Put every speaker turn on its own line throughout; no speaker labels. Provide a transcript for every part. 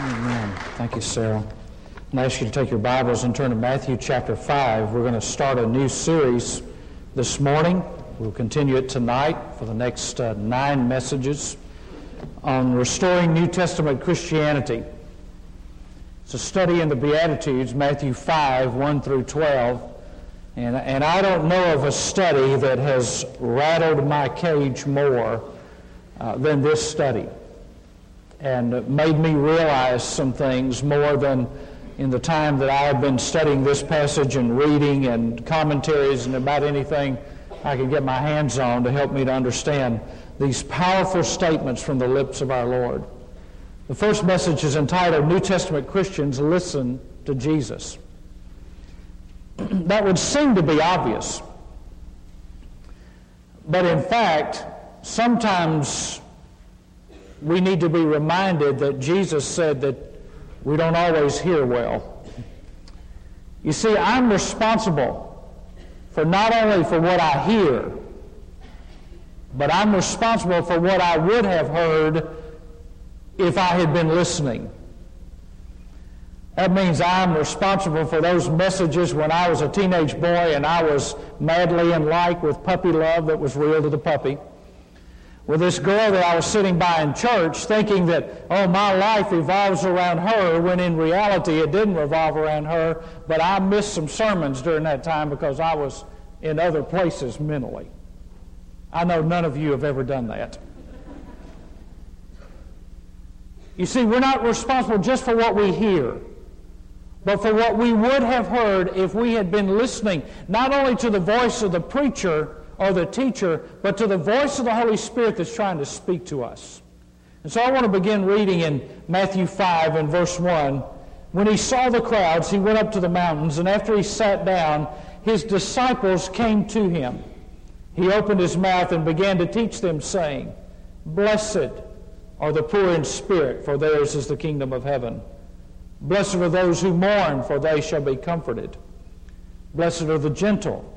Amen. Thank you, Sarah. I ask you to take your Bibles and turn to Matthew chapter 5. We're going to start a new series this morning. We'll continue it tonight for the next uh, nine messages on restoring New Testament Christianity. It's a study in the Beatitudes, Matthew 5, 1 through 12. And, and I don't know of a study that has rattled my cage more uh, than this study and made me realize some things more than in the time that I have been studying this passage and reading and commentaries and about anything I can get my hands on to help me to understand these powerful statements from the lips of our Lord. The first message is entitled New Testament Christians Listen to Jesus. that would seem to be obvious. But in fact, sometimes we need to be reminded that Jesus said that we don't always hear well. You see, I'm responsible for not only for what I hear, but I'm responsible for what I would have heard if I had been listening. That means I'm responsible for those messages when I was a teenage boy and I was madly in like with puppy love that was real to the puppy with this girl that I was sitting by in church thinking that, oh, my life revolves around her, when in reality it didn't revolve around her, but I missed some sermons during that time because I was in other places mentally. I know none of you have ever done that. You see, we're not responsible just for what we hear, but for what we would have heard if we had been listening not only to the voice of the preacher, or the teacher, but to the voice of the Holy Spirit that's trying to speak to us. And so I want to begin reading in Matthew 5 and verse 1. When he saw the crowds, he went up to the mountains, and after he sat down, his disciples came to him. He opened his mouth and began to teach them, saying, Blessed are the poor in spirit, for theirs is the kingdom of heaven. Blessed are those who mourn, for they shall be comforted. Blessed are the gentle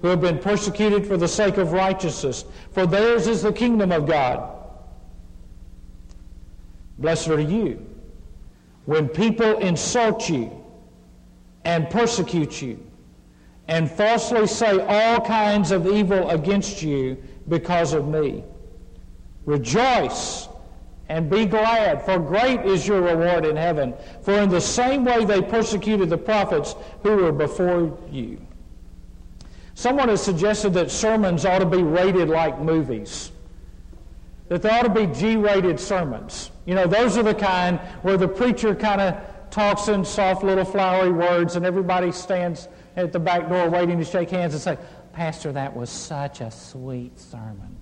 who have been persecuted for the sake of righteousness, for theirs is the kingdom of God. Blessed are you when people insult you and persecute you and falsely say all kinds of evil against you because of me. Rejoice and be glad, for great is your reward in heaven. For in the same way they persecuted the prophets who were before you. Someone has suggested that sermons ought to be rated like movies. That there ought to be G rated sermons. You know, those are the kind where the preacher kind of talks in soft little flowery words and everybody stands at the back door waiting to shake hands and say, Pastor, that was such a sweet sermon.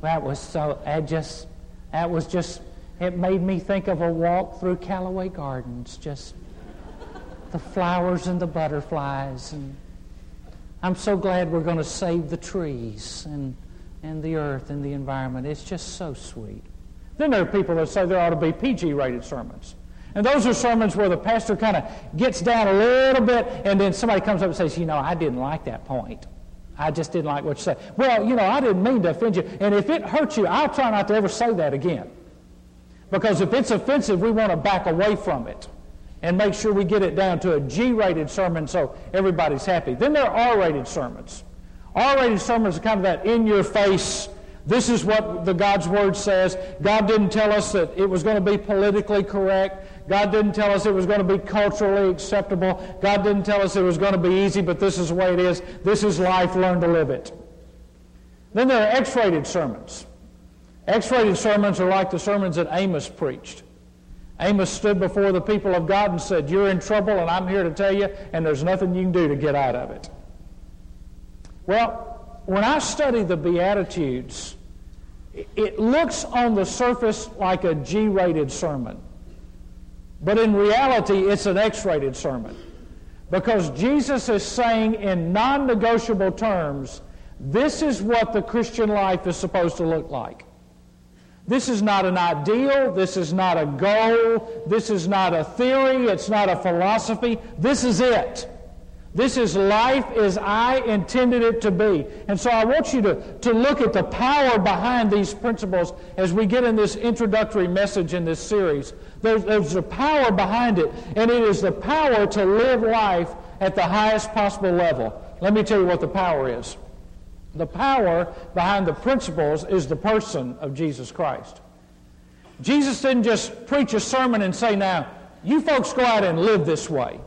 That was so, that just, that was just, it made me think of a walk through Callaway Gardens, just the flowers and the butterflies and I'm so glad we're going to save the trees and, and the earth and the environment. It's just so sweet. Then there are people that say there ought to be PG rated sermons. And those are sermons where the pastor kind of gets down a little bit and then somebody comes up and says, You know, I didn't like that point. I just didn't like what you said. Well, you know, I didn't mean to offend you. And if it hurts you, I'll try not to ever say that again. Because if it's offensive, we want to back away from it and make sure we get it down to a G rated sermon so everybody's happy. Then there are R rated sermons. R rated sermons are kind of that in your face, this is what the God's Word says. God didn't tell us that it was going to be politically correct. God didn't tell us it was going to be culturally acceptable. God didn't tell us it was going to be easy, but this is the way it is. This is life. Learn to live it. Then there are X rated sermons. X rated sermons are like the sermons that Amos preached. Amos stood before the people of God and said, You're in trouble, and I'm here to tell you, and there's nothing you can do to get out of it. Well, when I study the Beatitudes, it looks on the surface like a G rated sermon. But in reality, it's an X rated sermon. Because Jesus is saying in non negotiable terms, this is what the Christian life is supposed to look like. This is not an ideal. This is not a goal. This is not a theory. It's not a philosophy. This is it. This is life as I intended it to be. And so I want you to, to look at the power behind these principles as we get in this introductory message in this series. There's, there's a power behind it, and it is the power to live life at the highest possible level. Let me tell you what the power is. The power behind the principles is the person of Jesus Christ. Jesus didn't just preach a sermon and say, now, you folks go out and live this way.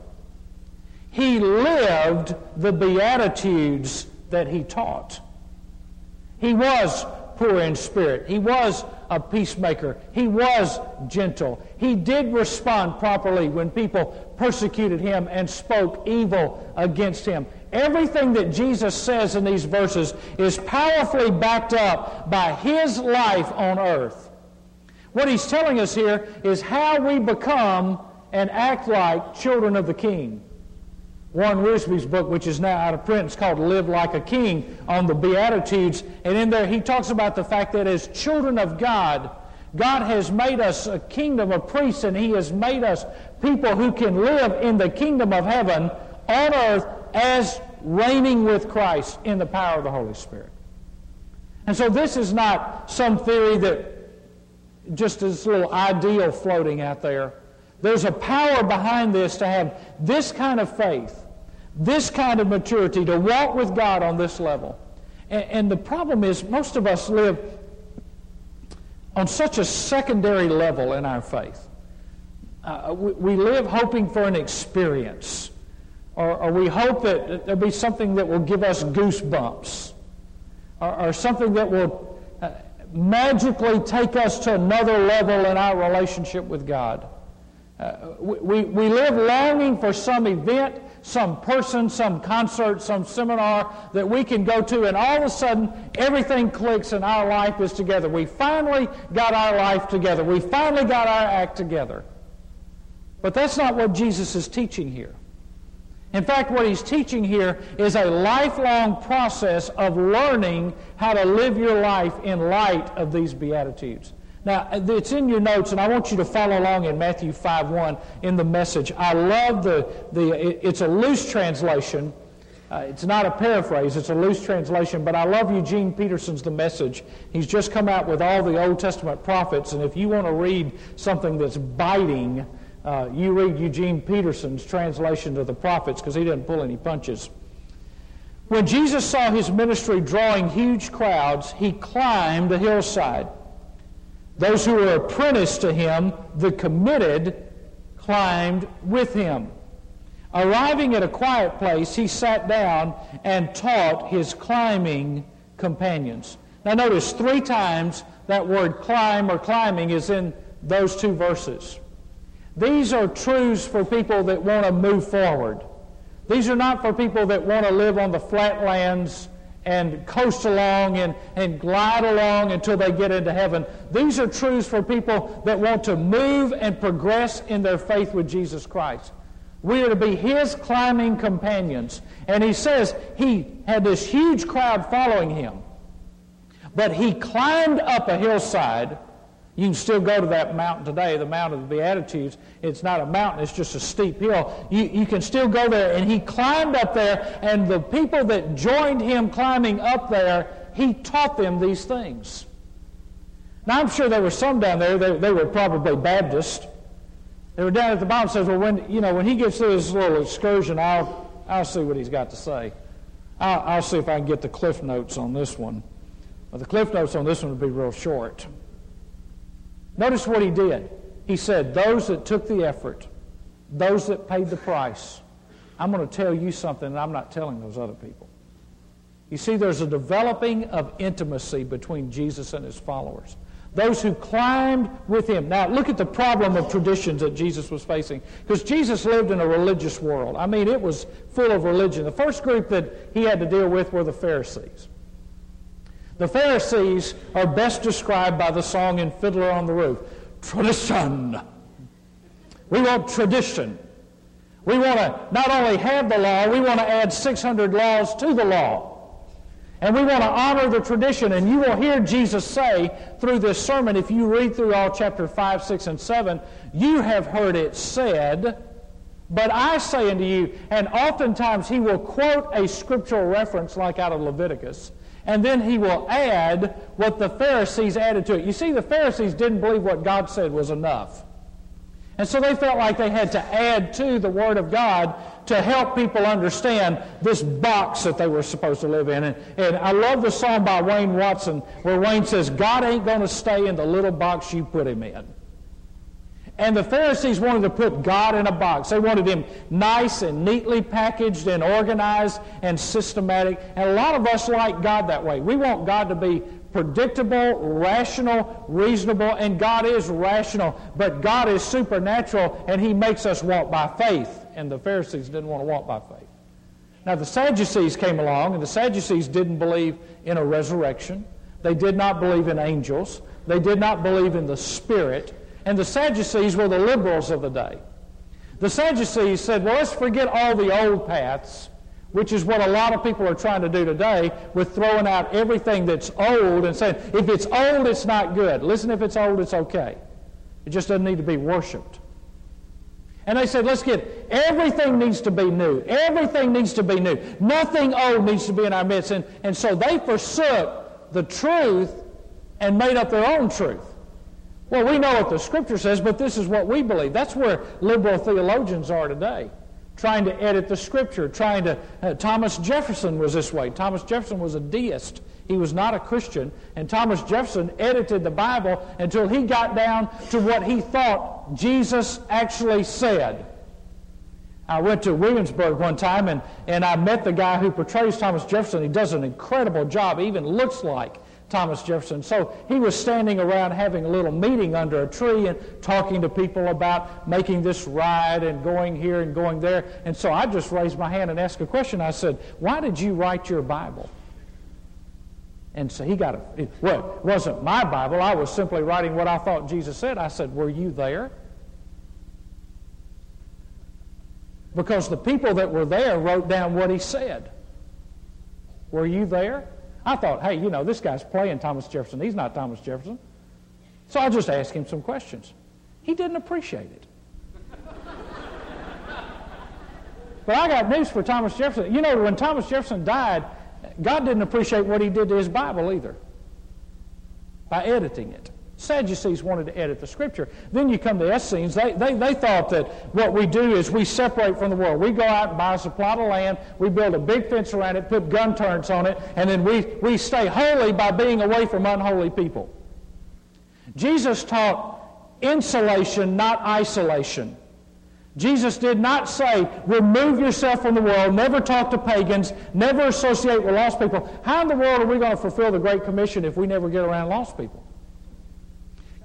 He lived the Beatitudes that he taught. He was poor in spirit. He was a peacemaker. He was gentle. He did respond properly when people persecuted him and spoke evil against him. Everything that Jesus says in these verses is powerfully backed up by his life on earth. What he's telling us here is how we become and act like children of the King. Warren Wiersbe's book, which is now out of print, is called Live Like a King on the Beatitudes. And in there, he talks about the fact that as children of God, God has made us a kingdom of priests, and He has made us people who can live in the kingdom of heaven on earth as reigning with Christ in the power of the Holy Spirit. And so this is not some theory that just is this little ideal floating out there. There's a power behind this to have this kind of faith, this kind of maturity, to walk with God on this level. And, and the problem is, most of us live on such a secondary level in our faith. Uh, we, we live hoping for an experience or, or we hope that there'll be something that will give us goosebumps, or, or something that will uh, magically take us to another level in our relationship with God. Uh, we, we live longing for some event, some person, some concert, some seminar that we can go to, and all of a sudden everything clicks and our life is together. We finally got our life together. We finally got our act together. But that's not what Jesus is teaching here. In fact, what he's teaching here is a lifelong process of learning how to live your life in light of these Beatitudes. Now, it's in your notes, and I want you to follow along in Matthew 5 1 in the message. I love the, the it's a loose translation. Uh, it's not a paraphrase, it's a loose translation, but I love Eugene Peterson's The Message. He's just come out with all the Old Testament prophets, and if you want to read something that's biting, uh, you read Eugene Peterson's translation of the prophets because he didn't pull any punches. When Jesus saw his ministry drawing huge crowds, he climbed a hillside. Those who were apprenticed to him, the committed, climbed with him. Arriving at a quiet place, he sat down and taught his climbing companions. Now, notice three times that word climb or climbing is in those two verses. These are truths for people that want to move forward. These are not for people that want to live on the flatlands and coast along and, and glide along until they get into heaven. These are truths for people that want to move and progress in their faith with Jesus Christ. We are to be his climbing companions. And he says he had this huge crowd following him. But he climbed up a hillside you can still go to that mountain today, the Mount of the Beatitudes. It's not a mountain, it's just a steep hill. You, you can still go there. And he climbed up there, and the people that joined him climbing up there, he taught them these things. Now, I'm sure there were some down there, they, they were probably Baptist. They were down at the bottom, says, well, when, you know, when he gets through this little excursion, I'll, I'll see what he's got to say. I'll, I'll see if I can get the cliff notes on this one. The cliff notes on this one would be real short. Notice what he did. He said, Those that took the effort, those that paid the price, I'm going to tell you something and I'm not telling those other people. You see, there's a developing of intimacy between Jesus and his followers. Those who climbed with him. Now, look at the problem of traditions that Jesus was facing. Because Jesus lived in a religious world. I mean, it was full of religion. The first group that he had to deal with were the Pharisees. The Pharisees are best described by the song in Fiddler on the Roof Tradition. We want tradition. We want to not only have the law, we want to add 600 laws to the law. And we want to honor the tradition. And you will hear Jesus say through this sermon, if you read through all chapter 5, 6, and 7, you have heard it said, but I say unto you, and oftentimes he will quote a scriptural reference like out of Leviticus, and then he will add what the Pharisees added to it. You see, the Pharisees didn't believe what God said was enough. And so they felt like they had to add to the Word of God to help people understand this box that they were supposed to live in. And, and I love the song by Wayne Watson where Wayne says, God ain't going to stay in the little box you put him in. And the Pharisees wanted to put God in a box. They wanted him nice and neatly packaged and organized and systematic. And a lot of us like God that way. We want God to be predictable, rational, reasonable, and God is rational, but God is supernatural and he makes us walk by faith. And the Pharisees didn't want to walk by faith. Now the Sadducees came along, and the Sadducees didn't believe in a resurrection. They did not believe in angels. They did not believe in the Spirit. And the Sadducees were the liberals of the day. The Sadducees said, well, let's forget all the old paths, which is what a lot of people are trying to do today with throwing out everything that's old and saying, if it's old, it's not good. Listen, if it's old, it's okay. It just doesn't need to be worshiped. And they said, let's get, everything needs to be new. Everything needs to be new. Nothing old needs to be in our midst. And, and so they forsook the truth and made up their own truth. Well, we know what the Scripture says, but this is what we believe. That's where liberal theologians are today, trying to edit the Scripture, trying to. Uh, Thomas Jefferson was this way. Thomas Jefferson was a deist. He was not a Christian. And Thomas Jefferson edited the Bible until he got down to what he thought Jesus actually said. I went to Williamsburg one time and, and I met the guy who portrays Thomas Jefferson. He does an incredible job, he even looks like Thomas Jefferson. So he was standing around having a little meeting under a tree and talking to people about making this ride and going here and going there. And so I just raised my hand and asked a question. I said, Why did you write your Bible? And so he got a, well, it wasn't my Bible. I was simply writing what I thought Jesus said. I said, Were you there? Because the people that were there wrote down what he said. Were you there? I thought, hey, you know, this guy's playing Thomas Jefferson. He's not Thomas Jefferson. So I'll just asked him some questions. He didn't appreciate it. but I got news for Thomas Jefferson. You know, when Thomas Jefferson died, God didn't appreciate what he did to his Bible either by editing it. Sadducees wanted to edit the scripture. Then you come to Essenes. They, they, they thought that what we do is we separate from the world. We go out and buy a plot of land, we build a big fence around it, put gun turrets on it, and then we, we stay holy by being away from unholy people. Jesus taught insulation, not isolation. Jesus did not say, remove yourself from the world, never talk to pagans, never associate with lost people. How in the world are we going to fulfill the Great Commission if we never get around lost people?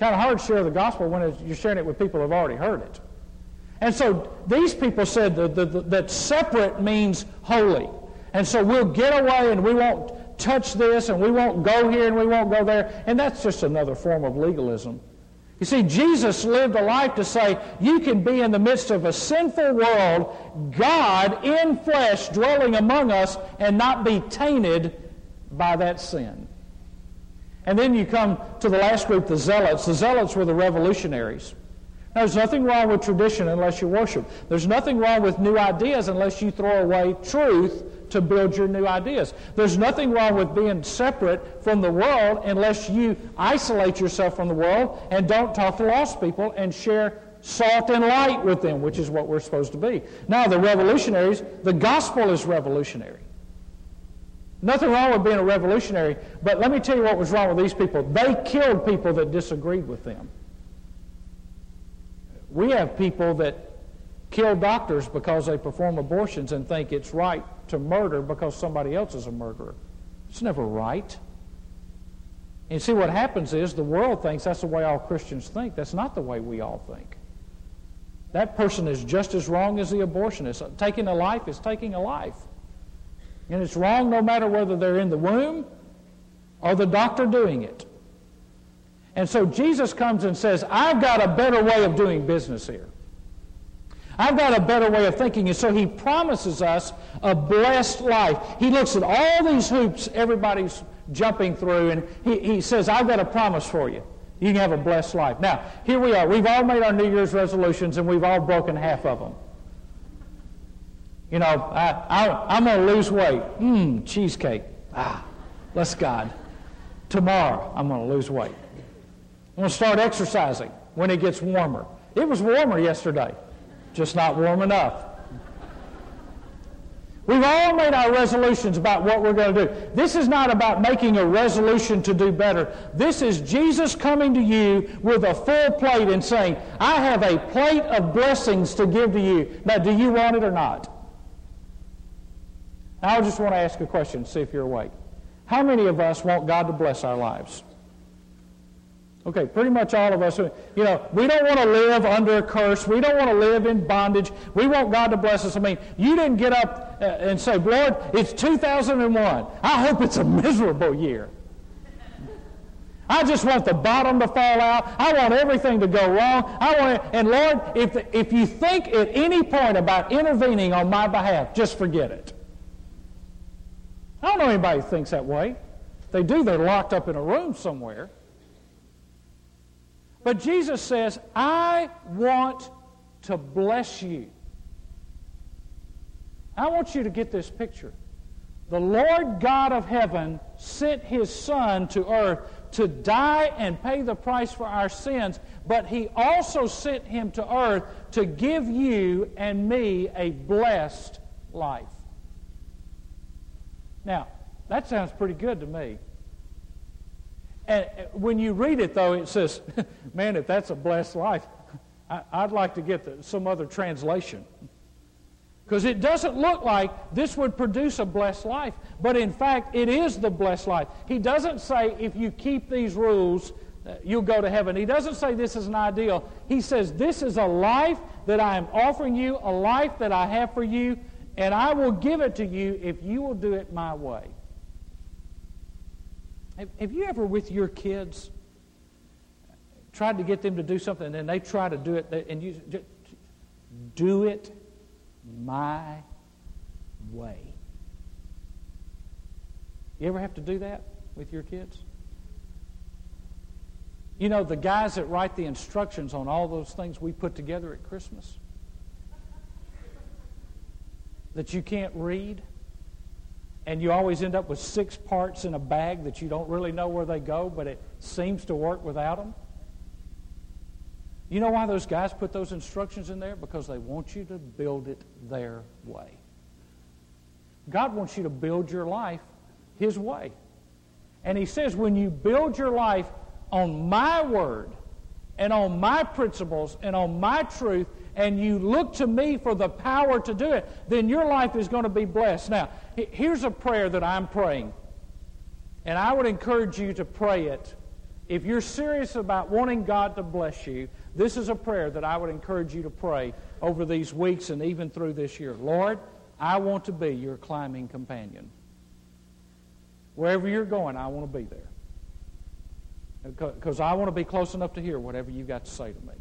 Kind of hard to share the gospel when you're sharing it with people who have already heard it. And so these people said that, that, that separate means holy. And so we'll get away and we won't touch this and we won't go here and we won't go there. And that's just another form of legalism. You see, Jesus lived a life to say you can be in the midst of a sinful world, God in flesh dwelling among us, and not be tainted by that sin. And then you come to the last group, the Zealots. The Zealots were the revolutionaries. Now, there's nothing wrong with tradition unless you worship. There's nothing wrong with new ideas unless you throw away truth to build your new ideas. There's nothing wrong with being separate from the world unless you isolate yourself from the world and don't talk to lost people and share salt and light with them, which is what we're supposed to be. Now, the revolutionaries, the gospel is revolutionary. Nothing wrong with being a revolutionary, but let me tell you what was wrong with these people. They killed people that disagreed with them. We have people that kill doctors because they perform abortions and think it's right to murder because somebody else is a murderer. It's never right. And see, what happens is the world thinks that's the way all Christians think. That's not the way we all think. That person is just as wrong as the abortionist. Taking a life is taking a life. And it's wrong no matter whether they're in the womb or the doctor doing it. And so Jesus comes and says, I've got a better way of doing business here. I've got a better way of thinking. And so he promises us a blessed life. He looks at all these hoops everybody's jumping through, and he, he says, I've got a promise for you. You can have a blessed life. Now, here we are. We've all made our New Year's resolutions, and we've all broken half of them. You know, I, I, am going to lose weight. Mmm, cheesecake. Ah, bless God. Tomorrow, I'm going to lose weight. I'm going to start exercising when it gets warmer. It was warmer yesterday, just not warm enough. We've all made our resolutions about what we're going to do. This is not about making a resolution to do better. This is Jesus coming to you with a full plate and saying, I have a plate of blessings to give to you. Now, do you want it or not? Now, I just want to ask a question, see if you're awake. How many of us want God to bless our lives? Okay, pretty much all of us. You know, we don't want to live under a curse. We don't want to live in bondage. We want God to bless us. I mean, you didn't get up uh, and say, Lord, it's 2001. I hope it's a miserable year. I just want the bottom to fall out. I want everything to go wrong. I want, and Lord, if, if you think at any point about intervening on my behalf, just forget it. I don't know anybody who thinks that way. If they do, they're locked up in a room somewhere. But Jesus says, I want to bless you. I want you to get this picture. The Lord God of heaven sent his Son to earth to die and pay the price for our sins, but he also sent him to earth to give you and me a blessed life. Now, that sounds pretty good to me. And when you read it, though, it says, man, if that's a blessed life, I, would like to get the, some other translation. Because it doesn't look like this would produce a blessed life, but in fact, it is the blessed life. He doesn't say, if you keep these rules, uh, you'll go to heaven. He doesn't say this is an ideal. He says, this is a life that I am offering you, a life that I have for you, and I will give it to you if you will do it my way. Have, you ever, with your kids, tried to get them to do something and they try to do it, and you just, do it my way? You ever have to do that with your kids? You know, the guys that write the instructions on all those things we put together at Christmas that you can't read, and you always end up with six parts in a bag that you don't really know where they go, but it seems to work without them. You know why those guys put those instructions in there? Because they want you to build it their way. God wants you to build your life His way. And He says, when you build your life on my word and on my principles and on my truth, and you look to me for the power to do it, then your life is going to be blessed. Now, here's a prayer that I'm praying, and I would encourage you to pray it. If you're serious about wanting God to bless you, this is a prayer that I would encourage you to pray over these weeks and even through this year. Lord, I want to be your climbing companion. Wherever you're going, I want to be there. Because I want to be close enough to hear whatever you've got to say to me.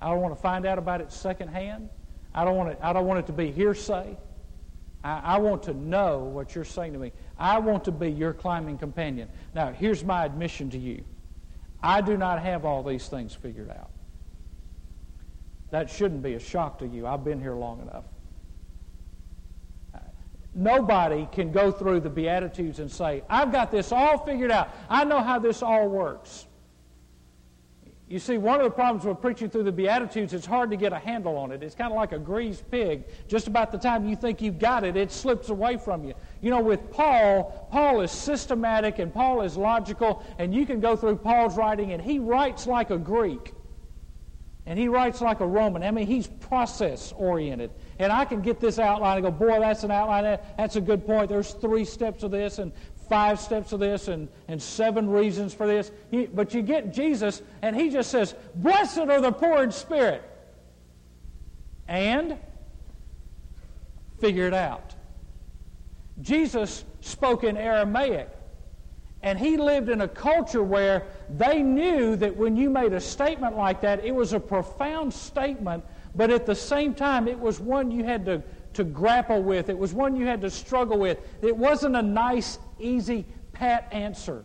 I don't want to find out about it secondhand. I don't want, it, I don't want it to be hearsay. I, I want to know what you're saying to me. I want to be your climbing companion. Now, here's my admission to you I do not have all these things figured out. That shouldn't be a shock to you. I've been here long enough. Nobody can go through the Beatitudes and say, I've got this all figured out. I know how this all works. You see, one of the problems with preaching through the Beatitudes, it's hard to get a handle on it. It's kind of like a greased pig. Just about the time you think you've got it, it slips away from you. You know, with Paul, Paul is systematic and Paul is logical, and you can go through Paul's writing, and he writes like a Greek. And he writes like a Roman. I mean, he's process oriented. And I can get this outline and go, boy, that's an outline. That's a good point. There's three steps of this, and five steps of this and, and seven reasons for this. He, but you get Jesus, and he just says, Blessed are the poor in spirit. And figure it out. Jesus spoke in Aramaic, and he lived in a culture where they knew that when you made a statement like that, it was a profound statement but at the same time, it was one you had to, to grapple with. It was one you had to struggle with. It wasn't a nice, easy, pat answer.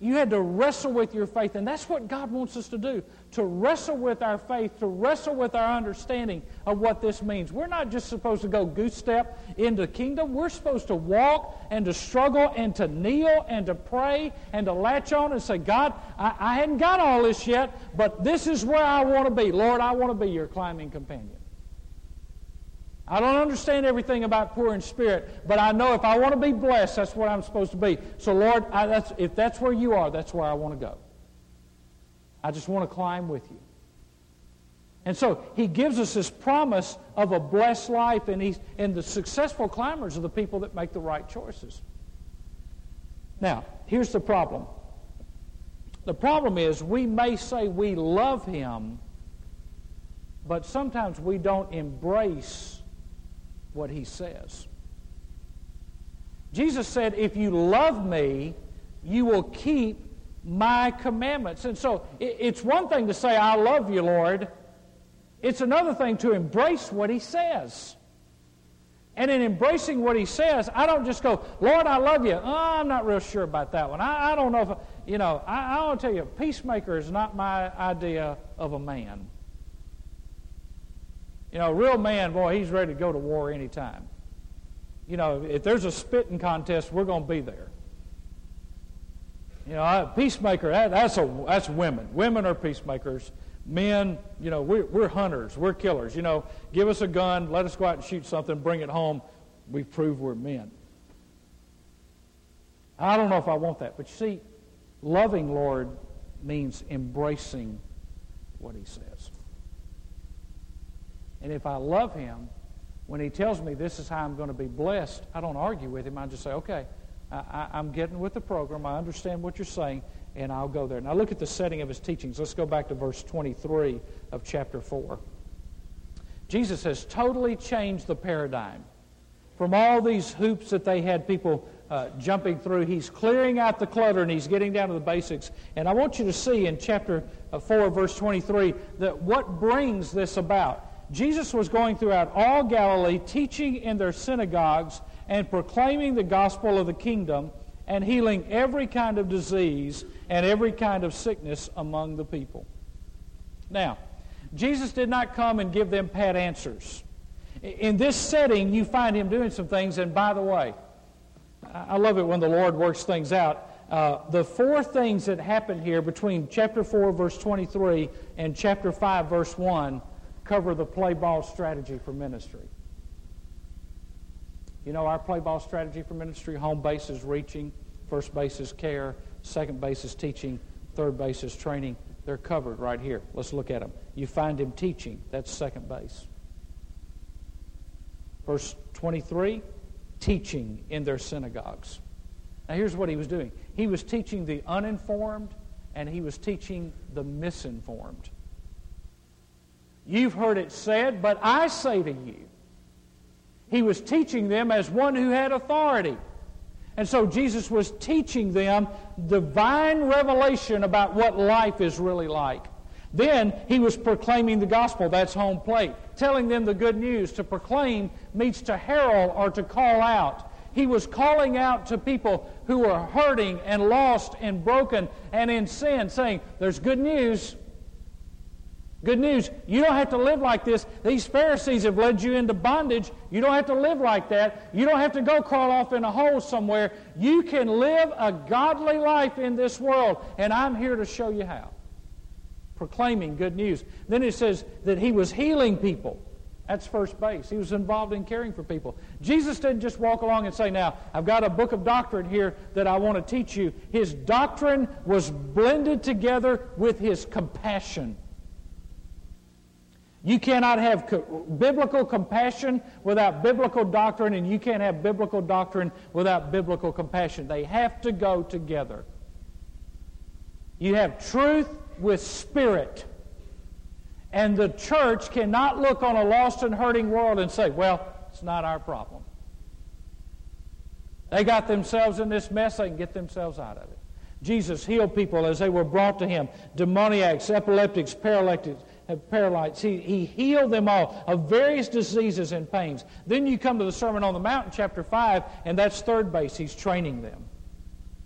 You had to wrestle with your faith, and that's what God wants us to do to wrestle with our faith, to wrestle with our understanding of what this means. We're not just supposed to go goose step into the kingdom, we're supposed to walk and to struggle and to kneel and to pray and to latch on and say, God, I, I hadn't got all this yet, but this is where I want to be. Lord, I want to be your climbing companion. I don't understand everything about poor in spirit, but I know if I want to be blessed, that's what I'm supposed to be. So, Lord, I, that's, if that's where you are, that's where I want to go. I just want to climb with you. And so he gives us this promise of a blessed life, and, he's, and the successful climbers are the people that make the right choices. Now, here's the problem. The problem is we may say we love him, but sometimes we don't embrace what he says. Jesus said, If you love me, you will keep my commandments. And so it's one thing to say, I love you, Lord. It's another thing to embrace what he says. And in embracing what he says, I don't just go, Lord, I love you. Oh, I'm not real sure about that one. I, I don't know if, you know, I, I want to tell you, peacemaker is not my idea of a man. You know, a real man, boy, he's ready to go to war anytime. You know, if there's a spitting contest, we're going to be there. You know, a peacemaker, that, that's, a, that's women. Women are peacemakers. Men, you know, we're, we're hunters. We're killers. You know, give us a gun, let us go out and shoot something, bring it home. We prove we're men. I don't know if I want that. But you see, loving Lord means embracing what he says. And if I love him, when he tells me this is how I'm going to be blessed, I don't argue with him. I just say, okay, I, am getting with the program. I understand what you're saying, and I'll go there. Now look at the setting of his teachings. Let's go back to verse 23 of chapter 4. Jesus has totally changed the paradigm. From all these hoops that they had people uh, jumping through, he's clearing out the clutter and he's getting down to the basics. And I want you to see in chapter uh, 4, verse 23, that what brings this about. Jesus was going throughout all Galilee, teaching in their synagogues and proclaiming the gospel of the kingdom and healing every kind of disease and every kind of sickness among the people. Now, Jesus did not come and give them pat answers. In this setting, you find him doing some things, and by the way, I love it when the Lord works things out. Uh, the four things that happen here between chapter 4, verse 23, and chapter 5, verse 1 cover the play ball strategy for ministry. You know, our play ball strategy for ministry home base is reaching, first base is care, second base is teaching, third base is training. They're covered right here. Let's look at them. You find him teaching, that's second base. Verse 23 teaching in their synagogues. Now, here's what he was doing he was teaching the uninformed and he was teaching the misinformed. You've heard it said, but I say to you. He was teaching them as one who had authority. And so Jesus was teaching them divine revelation about what life is really like. Then he was proclaiming the gospel. That's home plate. Telling them the good news. To proclaim means to herald or to call out. He was calling out to people who were hurting and lost and broken and in sin, saying, There's good news. Good news, you don't have to live like this. These Pharisees have led you into bondage. You don't have to live like that. You don't have to go crawl off in a hole somewhere. You can live a godly life in this world, and I'm here to show you how. Proclaiming good news. Then it says that he was healing people. That's first base. He was involved in caring for people. Jesus didn't just walk along and say, Now, I've got a book of doctrine here that I want to teach you. His doctrine was blended together with his compassion. You cannot have co- biblical compassion without biblical doctrine, and you can't have biblical doctrine without biblical compassion. They have to go together. You have truth with spirit. And the church cannot look on a lost and hurting world and say, well, it's not our problem. They got themselves in this mess, they can get themselves out of it. Jesus healed people as they were brought to him demoniacs, epileptics, paralytics, have. He, he healed them all of various diseases and pains. Then you come to the Sermon on the Mount chapter 5, and that's third base. He's training them.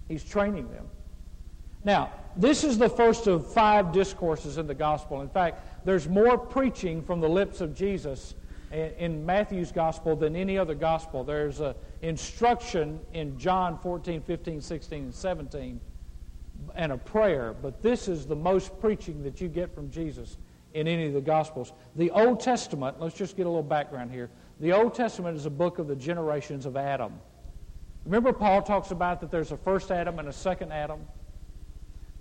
He's training them. Now, this is the first of five discourses in the gospel. In fact, there's more preaching from the lips of Jesus in Matthew's gospel than any other gospel. There's instruction in John 14, 15, 16, and 17, and a prayer, but this is the most preaching that you get from Jesus in any of the gospels. The Old Testament, let's just get a little background here. The Old Testament is a book of the generations of Adam. Remember, Paul talks about that there's a first Adam and a second Adam?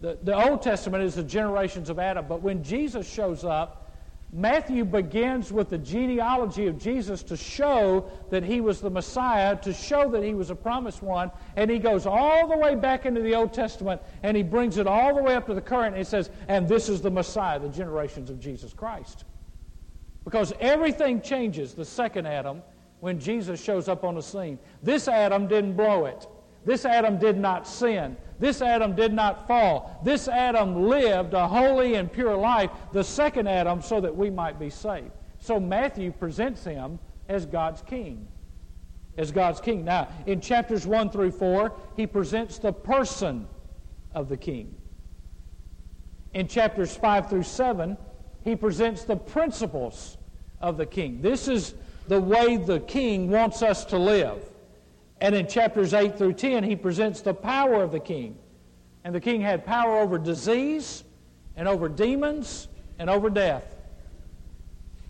The, the Old Testament is the generations of Adam, but when Jesus shows up, Matthew begins with the genealogy of Jesus to show that he was the Messiah, to show that he was a promised one, and he goes all the way back into the Old Testament and he brings it all the way up to the current and he says, and this is the Messiah, the generations of Jesus Christ. Because everything changes the second Adam when Jesus shows up on the scene. This Adam didn't blow it. This Adam did not sin. This Adam did not fall. This Adam lived a holy and pure life, the second Adam, so that we might be saved. So Matthew presents him as God's king. As God's king. Now, in chapters 1 through 4, he presents the person of the king. In chapters 5 through 7, he presents the principles of the king. This is the way the king wants us to live. And in chapters 8 through 10, he presents the power of the king. And the king had power over disease and over demons and over death.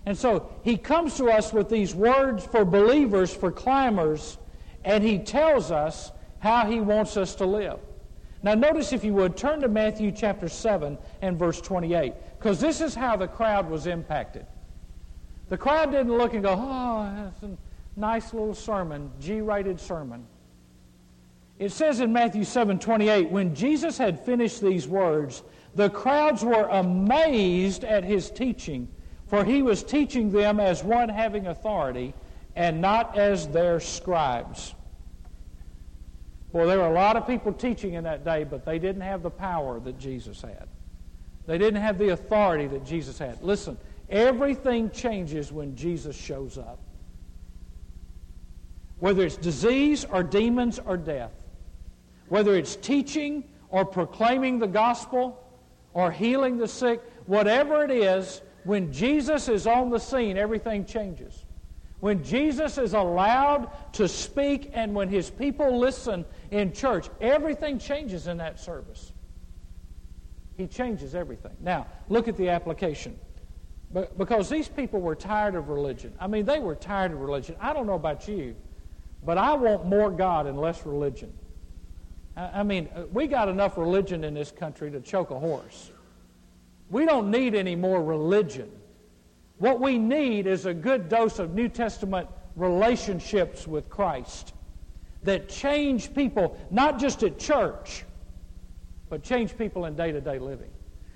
And so he comes to us with these words for believers, for climbers, and he tells us how he wants us to live. Now, notice, if you would, turn to Matthew chapter 7 and verse 28, because this is how the crowd was impacted. The crowd didn't look and go, oh, nice little sermon, G rated sermon. It says in Matthew 7 28, when Jesus had finished these words, the crowds were amazed at his teaching, for he was teaching them as one having authority and not as their scribes. Well, there were a lot of people teaching in that day, but they didn't have the power that Jesus had. They didn't have the authority that Jesus had. Listen, everything changes when Jesus shows up. Whether it's disease or demons or death, whether it's teaching or proclaiming the gospel or healing the sick, whatever it is, when Jesus is on the scene, everything changes. When Jesus is allowed to speak and when his people listen in church, everything changes in that service. He changes everything. Now, look at the application. Because these people were tired of religion. I mean, they were tired of religion. I don't know about you, but I want more God and less religion. I mean, uh, we got enough religion in this country to choke a horse. We don't need any more religion. What we need is a good dose of New Testament relationships with Christ that change people, not just at church, but change people in day to day living.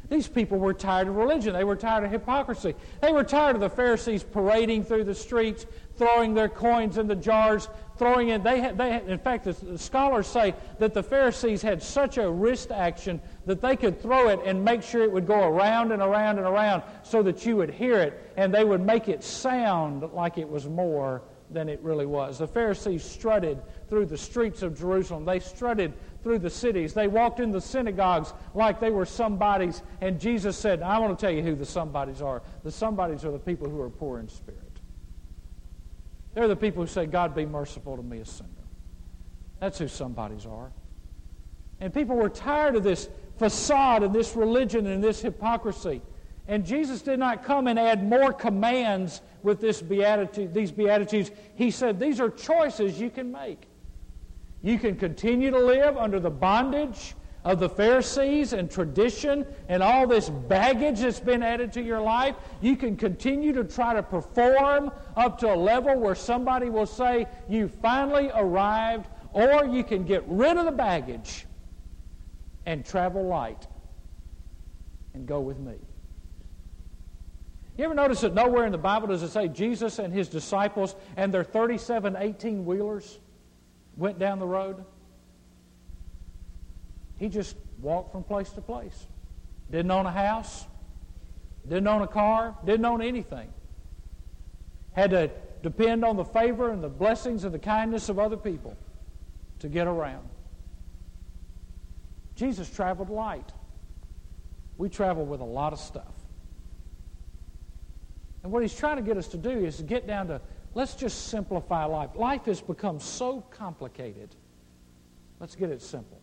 These people were tired of religion. They were tired of hypocrisy. They were tired of the Pharisees parading through the streets, throwing their coins in the jars, throwing in. They had, they had, in fact, the, scholars say that the Pharisees had such a wrist action that they could throw it and make sure it would go around and around and around so that you would hear it, and they would make it sound like it was more than it really was. The Pharisees strutted through the streets of Jerusalem. They strutted through the cities. They walked in the synagogues like they were somebodies. And Jesus said, I want to tell you who the somebodies are. The somebodies are the people who are poor in spirit. They're the people who say, God be merciful to me, a sinner. That's who somebodies are. And people were tired of this facade and this religion and this hypocrisy. And Jesus did not come and add more commands with this beatitude, these beatitudes. He said, These are choices you can make. You can continue to live under the bondage of the Pharisees and tradition and all this baggage that's been added to your life. You can continue to try to perform up to a level where somebody will say, You finally arrived, or you can get rid of the baggage and travel light and go with me. You ever notice that nowhere in the Bible does it say Jesus and his disciples and their 37 18 wheelers went down the road? He just walked from place to place. Didn't own a house, Didn't own a car, didn't own anything. Had to depend on the favor and the blessings and the kindness of other people to get around. Jesus traveled light. We travel with a lot of stuff. And what he's trying to get us to do is to get down to let's just simplify life. Life has become so complicated. Let's get it simple.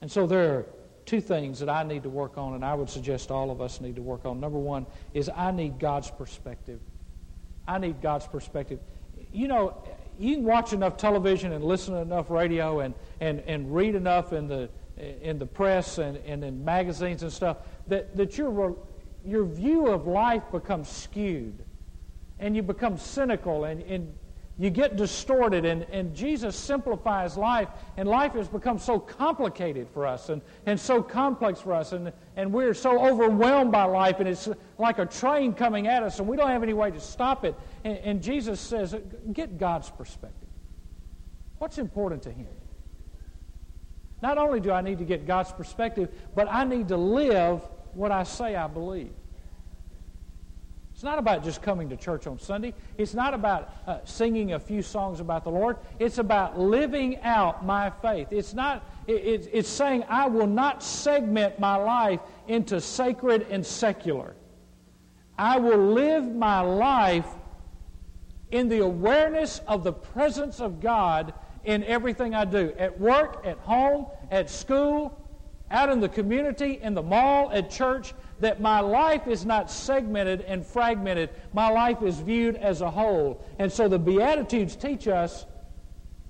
And so there are two things that I need to work on, and I would suggest all of us need to work on. Number one is I need God's perspective. I need God's perspective. You know, you can watch enough television and listen to enough radio and, and, and read enough in the, in the press and, and in magazines and stuff that, that your, your view of life becomes skewed and you become cynical and, and you get distorted, and, and Jesus simplifies life, and life has become so complicated for us and, and so complex for us, and, and we're so overwhelmed by life, and it's like a train coming at us, and we don't have any way to stop it. And, and Jesus says, Get God's perspective. What's important to Him? Not only do I need to get God's perspective, but I need to live what I say I believe. It's not about just coming to church on Sunday. It's not about uh, singing a few songs about the Lord. It's about living out my faith. It's not. It, it's saying I will not segment my life into sacred and secular. I will live my life in the awareness of the presence of God in everything I do at work, at home, at school, out in the community, in the mall, at church that my life is not segmented and fragmented. My life is viewed as a whole. And so the Beatitudes teach us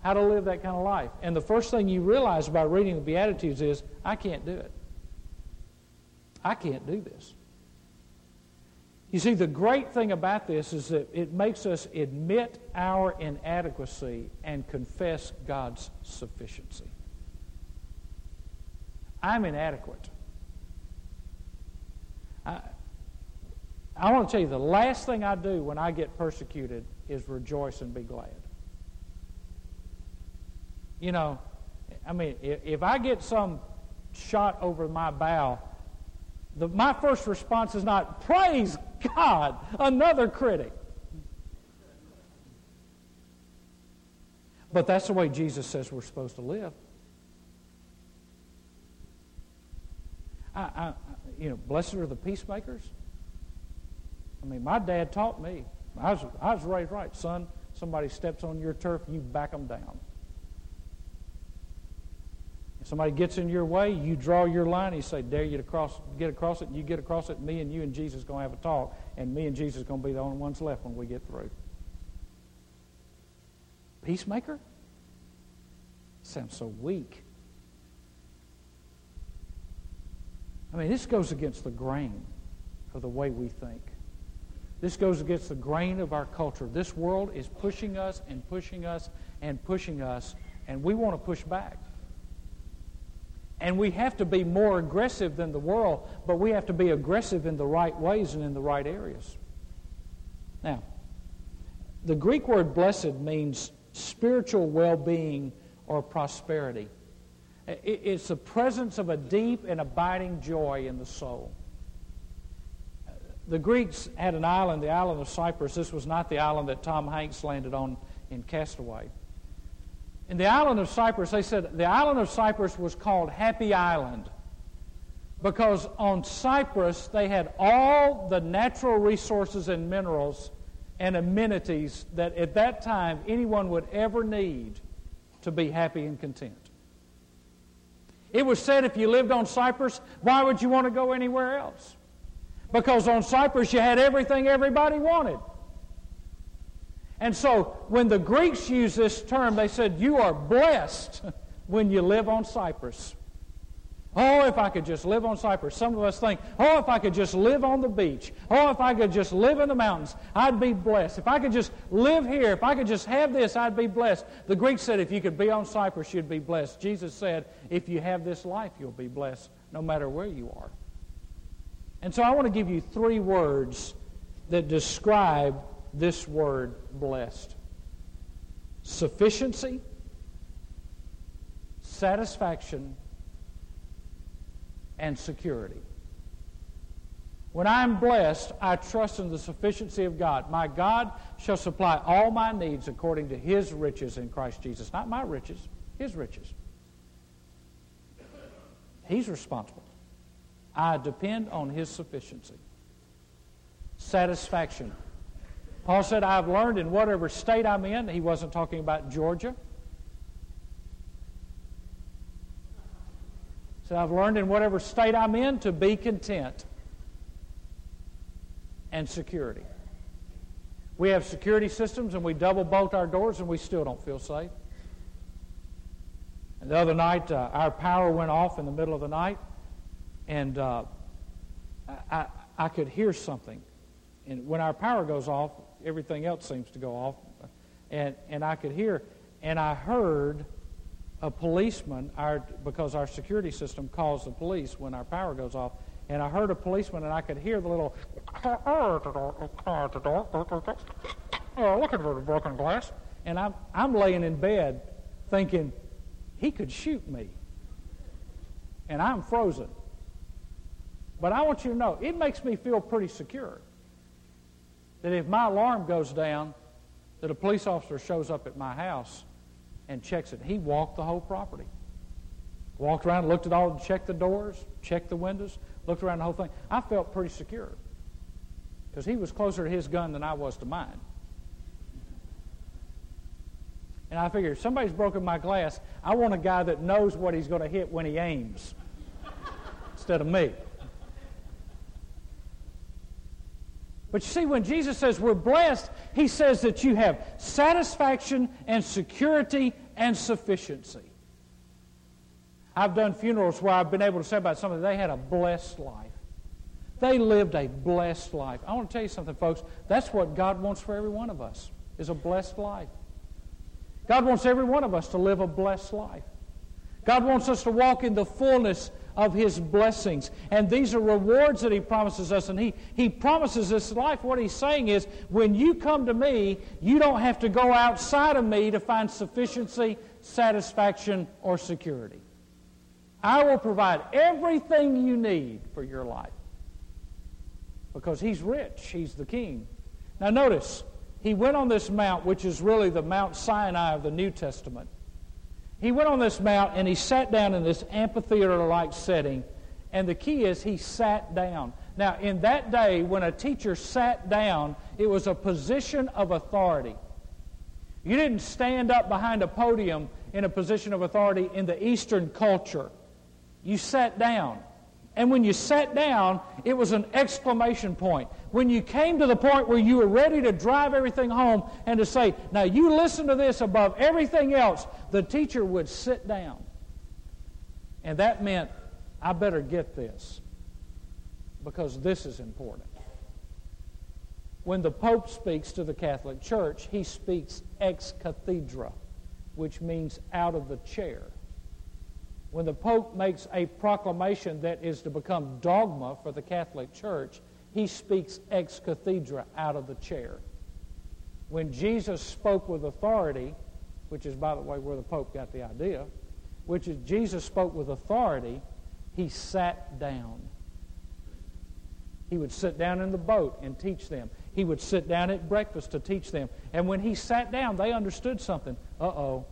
how to live that kind of life. And the first thing you realize by reading the Beatitudes is, I can't do it. I can't do this. You see, the great thing about this is that it makes us admit our inadequacy and confess God's sufficiency. I'm inadequate. I, I want to tell you the last thing I do when I get persecuted is rejoice and be glad. You know, I mean, if, if I get some shot over my bow, the, my first response is not, Praise God, another critic. But that's the way Jesus says we're supposed to live. I, I, you know, blessed are the peacemakers. I mean, my dad taught me. I was, I was raised right. Son, somebody steps on your turf, you back them down. If somebody gets in your way, you draw your line. You say, dare you to cross, get across it. You get across it, me and you and Jesus going to have a talk. And me and Jesus going to be the only ones left when we get through. Peacemaker? Sounds so weak. I mean, this goes against the grain of the way we think. This goes against the grain of our culture. This world is pushing us and pushing us and pushing us, and we want to push back. And we have to be more aggressive than the world, but we have to be aggressive in the right ways and in the right areas. Now, the Greek word blessed means spiritual well being or prosperity. It's the presence of a deep and abiding joy in the soul. The Greeks had an island, the island of Cyprus. This was not the island that Tom Hanks landed on in Castaway. In the island of Cyprus, they said the island of Cyprus was called Happy Island because on Cyprus they had all the natural resources and minerals and amenities that at that time anyone would ever need to be happy and content. It was said if you lived on Cyprus, why would you want to go anywhere else? Because on Cyprus you had everything everybody wanted. And so when the Greeks used this term, they said, You are blessed when you live on Cyprus. Oh, if I could just live on Cyprus. Some of us think, oh, if I could just live on the beach. Oh, if I could just live in the mountains, I'd be blessed. If I could just live here, if I could just have this, I'd be blessed. The Greeks said, if you could be on Cyprus, you'd be blessed. Jesus said, if you have this life, you'll be blessed no matter where you are. And so I want to give you three words that describe this word blessed sufficiency, satisfaction, and security. When I'm blessed, I trust in the sufficiency of God. My God shall supply all my needs according to his riches in Christ Jesus. Not my riches, his riches. He's responsible. I depend on his sufficiency. Satisfaction. Paul said, I've learned in whatever state I'm in, he wasn't talking about Georgia. So I've learned in whatever state I'm in to be content and security. We have security systems and we double bolt our doors and we still don't feel safe. And the other night, uh, our power went off in the middle of the night, and uh, I, I could hear something. And when our power goes off, everything else seems to go off. And, and I could hear, and I heard a policeman, our, because our security system calls the police when our power goes off, and I heard a policeman, and I could hear the little, oh, looking for the broken glass. And I'm, I'm laying in bed thinking, he could shoot me. And I'm frozen. But I want you to know, it makes me feel pretty secure that if my alarm goes down, that a police officer shows up at my house and checks it. He walked the whole property. Walked around, looked at all, checked the doors, checked the windows, looked around the whole thing. I felt pretty secure because he was closer to his gun than I was to mine. And I figured, if somebody's broken my glass, I want a guy that knows what he's going to hit when he aims instead of me. But you see, when Jesus says we're blessed, he says that you have satisfaction and security and sufficiency. I've done funerals where I've been able to say about somebody, they had a blessed life. They lived a blessed life. I want to tell you something, folks. That's what God wants for every one of us, is a blessed life. God wants every one of us to live a blessed life. God wants us to walk in the fullness of His blessings. And these are rewards that He promises us. And He, he promises this life. What He's saying is, when you come to me, you don't have to go outside of me to find sufficiency, satisfaction, or security. I will provide everything you need for your life. Because he's rich, he's the king. Now, notice, he went on this mount, which is really the Mount Sinai of the New Testament. He went on this mount and he sat down in this amphitheater like setting. And the key is he sat down. Now, in that day, when a teacher sat down, it was a position of authority. You didn't stand up behind a podium in a position of authority in the Eastern culture you sat down. And when you sat down, it was an exclamation point. When you came to the point where you were ready to drive everything home and to say, now you listen to this above everything else, the teacher would sit down. And that meant, I better get this because this is important. When the Pope speaks to the Catholic Church, he speaks ex cathedra, which means out of the chair when the Pope makes a proclamation that is to become dogma for the Catholic Church, he speaks ex cathedra out of the chair. When Jesus spoke with authority, which is, by the way, where the Pope got the idea, which is Jesus spoke with authority, he sat down. He would sit down in the boat and teach them. He would sit down at breakfast to teach them. And when he sat down, they understood something. Uh oh,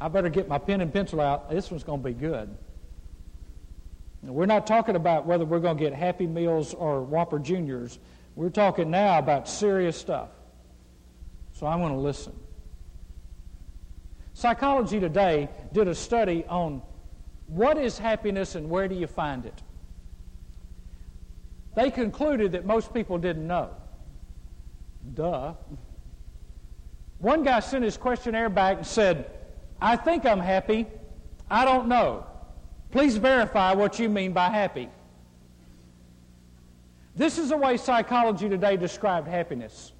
I better get my pen and pencil out. This one's going to be good. We're not talking about whether we're going to get Happy Meals or Whopper Juniors. We're talking now about serious stuff. So I'm going to listen. Psychology Today did a study on what is happiness and where do you find it. They concluded that most people didn't know. Duh. One guy sent his questionnaire back and said, I think I'm happy. I don't know. Please verify what you mean by happy. This is the way psychology today described happiness.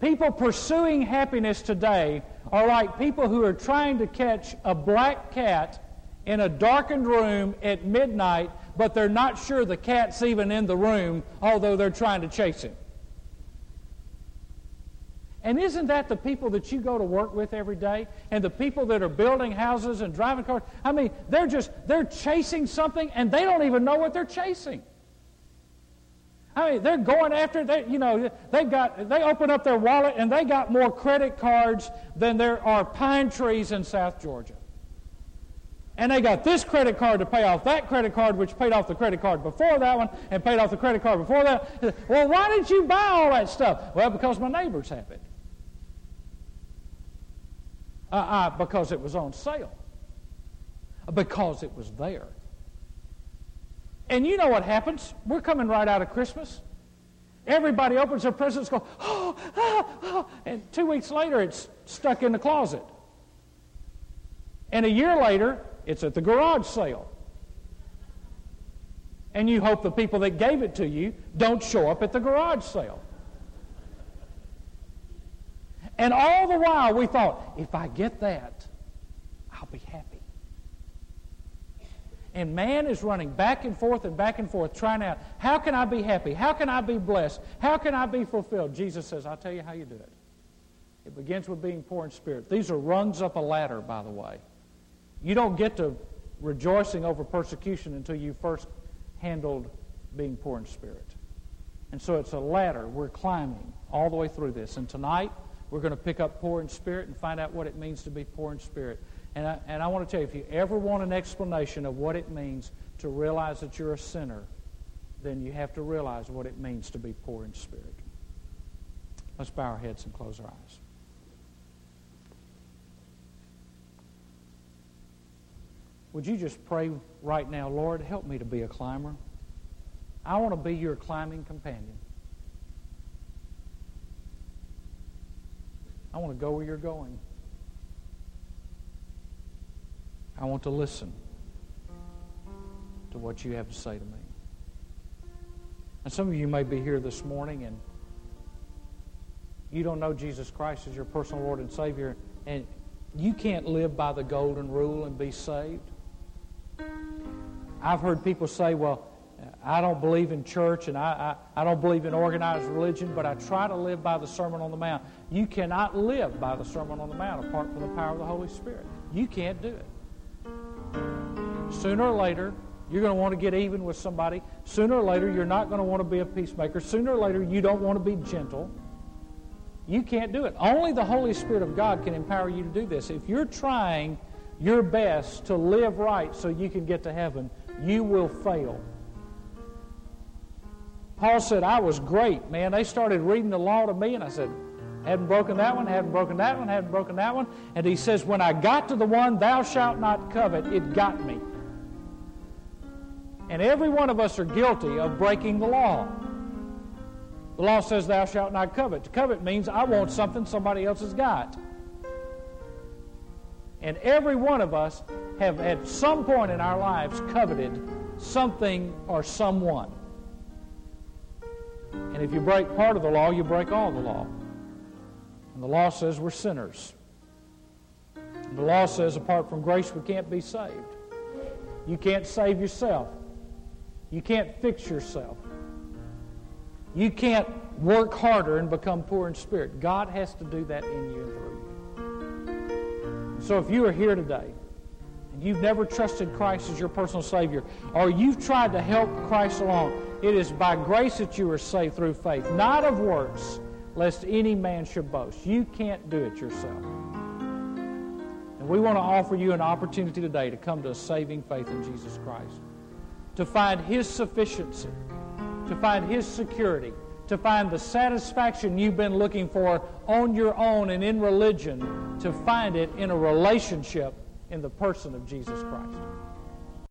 People pursuing happiness today are like people who are trying to catch a black cat in a darkened room at midnight, but they're not sure the cat's even in the room, although they're trying to chase him. And isn't that the people that you go to work with every day? And the people that are building houses and driving cars? I mean, they're just, they're chasing something and they don't even know what they're chasing. I mean, they're going after they, you know, they've got they open up their wallet and they got more credit cards than there are pine trees in South Georgia. And they got this credit card to pay off that credit card, which paid off the credit card before that one, and paid off the credit card before that. Well, why did you buy all that stuff? Well, because my neighbors have it. Uh, uh, because it was on sale. Because it was there. And you know what happens? We're coming right out of Christmas. Everybody opens their presents, go, oh, oh, oh, and two weeks later it's stuck in the closet. And a year later, it's at the garage sale. And you hope the people that gave it to you don't show up at the garage sale. And all the while we thought, if I get that, I'll be happy. And man is running back and forth and back and forth, trying out, how can I be happy? How can I be blessed? How can I be fulfilled? Jesus says, I'll tell you how you do it. It begins with being poor in spirit. These are rungs up a ladder, by the way. You don't get to rejoicing over persecution until you first handled being poor in spirit. And so it's a ladder we're climbing all the way through this. And tonight, we're going to pick up poor in spirit and find out what it means to be poor in spirit. And I, and I want to tell you, if you ever want an explanation of what it means to realize that you're a sinner, then you have to realize what it means to be poor in spirit. Let's bow our heads and close our eyes. Would you just pray right now, Lord, help me to be a climber? I want to be your climbing companion. I want to go where you're going. I want to listen to what you have to say to me. And some of you may be here this morning and you don't know Jesus Christ as your personal Lord and Savior, and you can't live by the golden rule and be saved. I've heard people say, well, I don't believe in church and I, I, I, don't believe in organized religion, but I try to live by the Sermon on the Mount. You cannot live by the Sermon on the Mount apart from the power of the Holy Spirit. You can't do it. Sooner or later, you're going to want to get even with somebody. Sooner or later, you're not going to want to be a peacemaker. Sooner or later, you don't want to be gentle. You can't do it. Only the Holy Spirit of God can empower you to do this. If you're trying your best to live right so you can get to heaven, you will fail. Paul said, I was great, man. They started reading the law to me, and I said, hadn't broken that one, hadn't broken that one, hadn't broken that one. And he says, When I got to the one, thou shalt not covet, it got me. And every one of us are guilty of breaking the law. The law says, Thou shalt not covet. To covet means I want something somebody else has got. And every one of us have at some point in our lives coveted something or someone. And if you break part of the law, you break all the law. And the law says we're sinners. And the law says apart from grace, we can't be saved. You can't save yourself. You can't fix yourself. You can't work harder and become poor in spirit. God has to do that in you and through you. So if you are here today you've never trusted Christ as your personal Savior, or you've tried to help Christ along, it is by grace that you are saved through faith, not of works lest any man should boast. You can't do it yourself. And we want to offer you an opportunity today to come to a saving faith in Jesus Christ, to find His sufficiency, to find His security, to find the satisfaction you've been looking for on your own and in religion, to find it in a relationship in the person of Jesus Christ.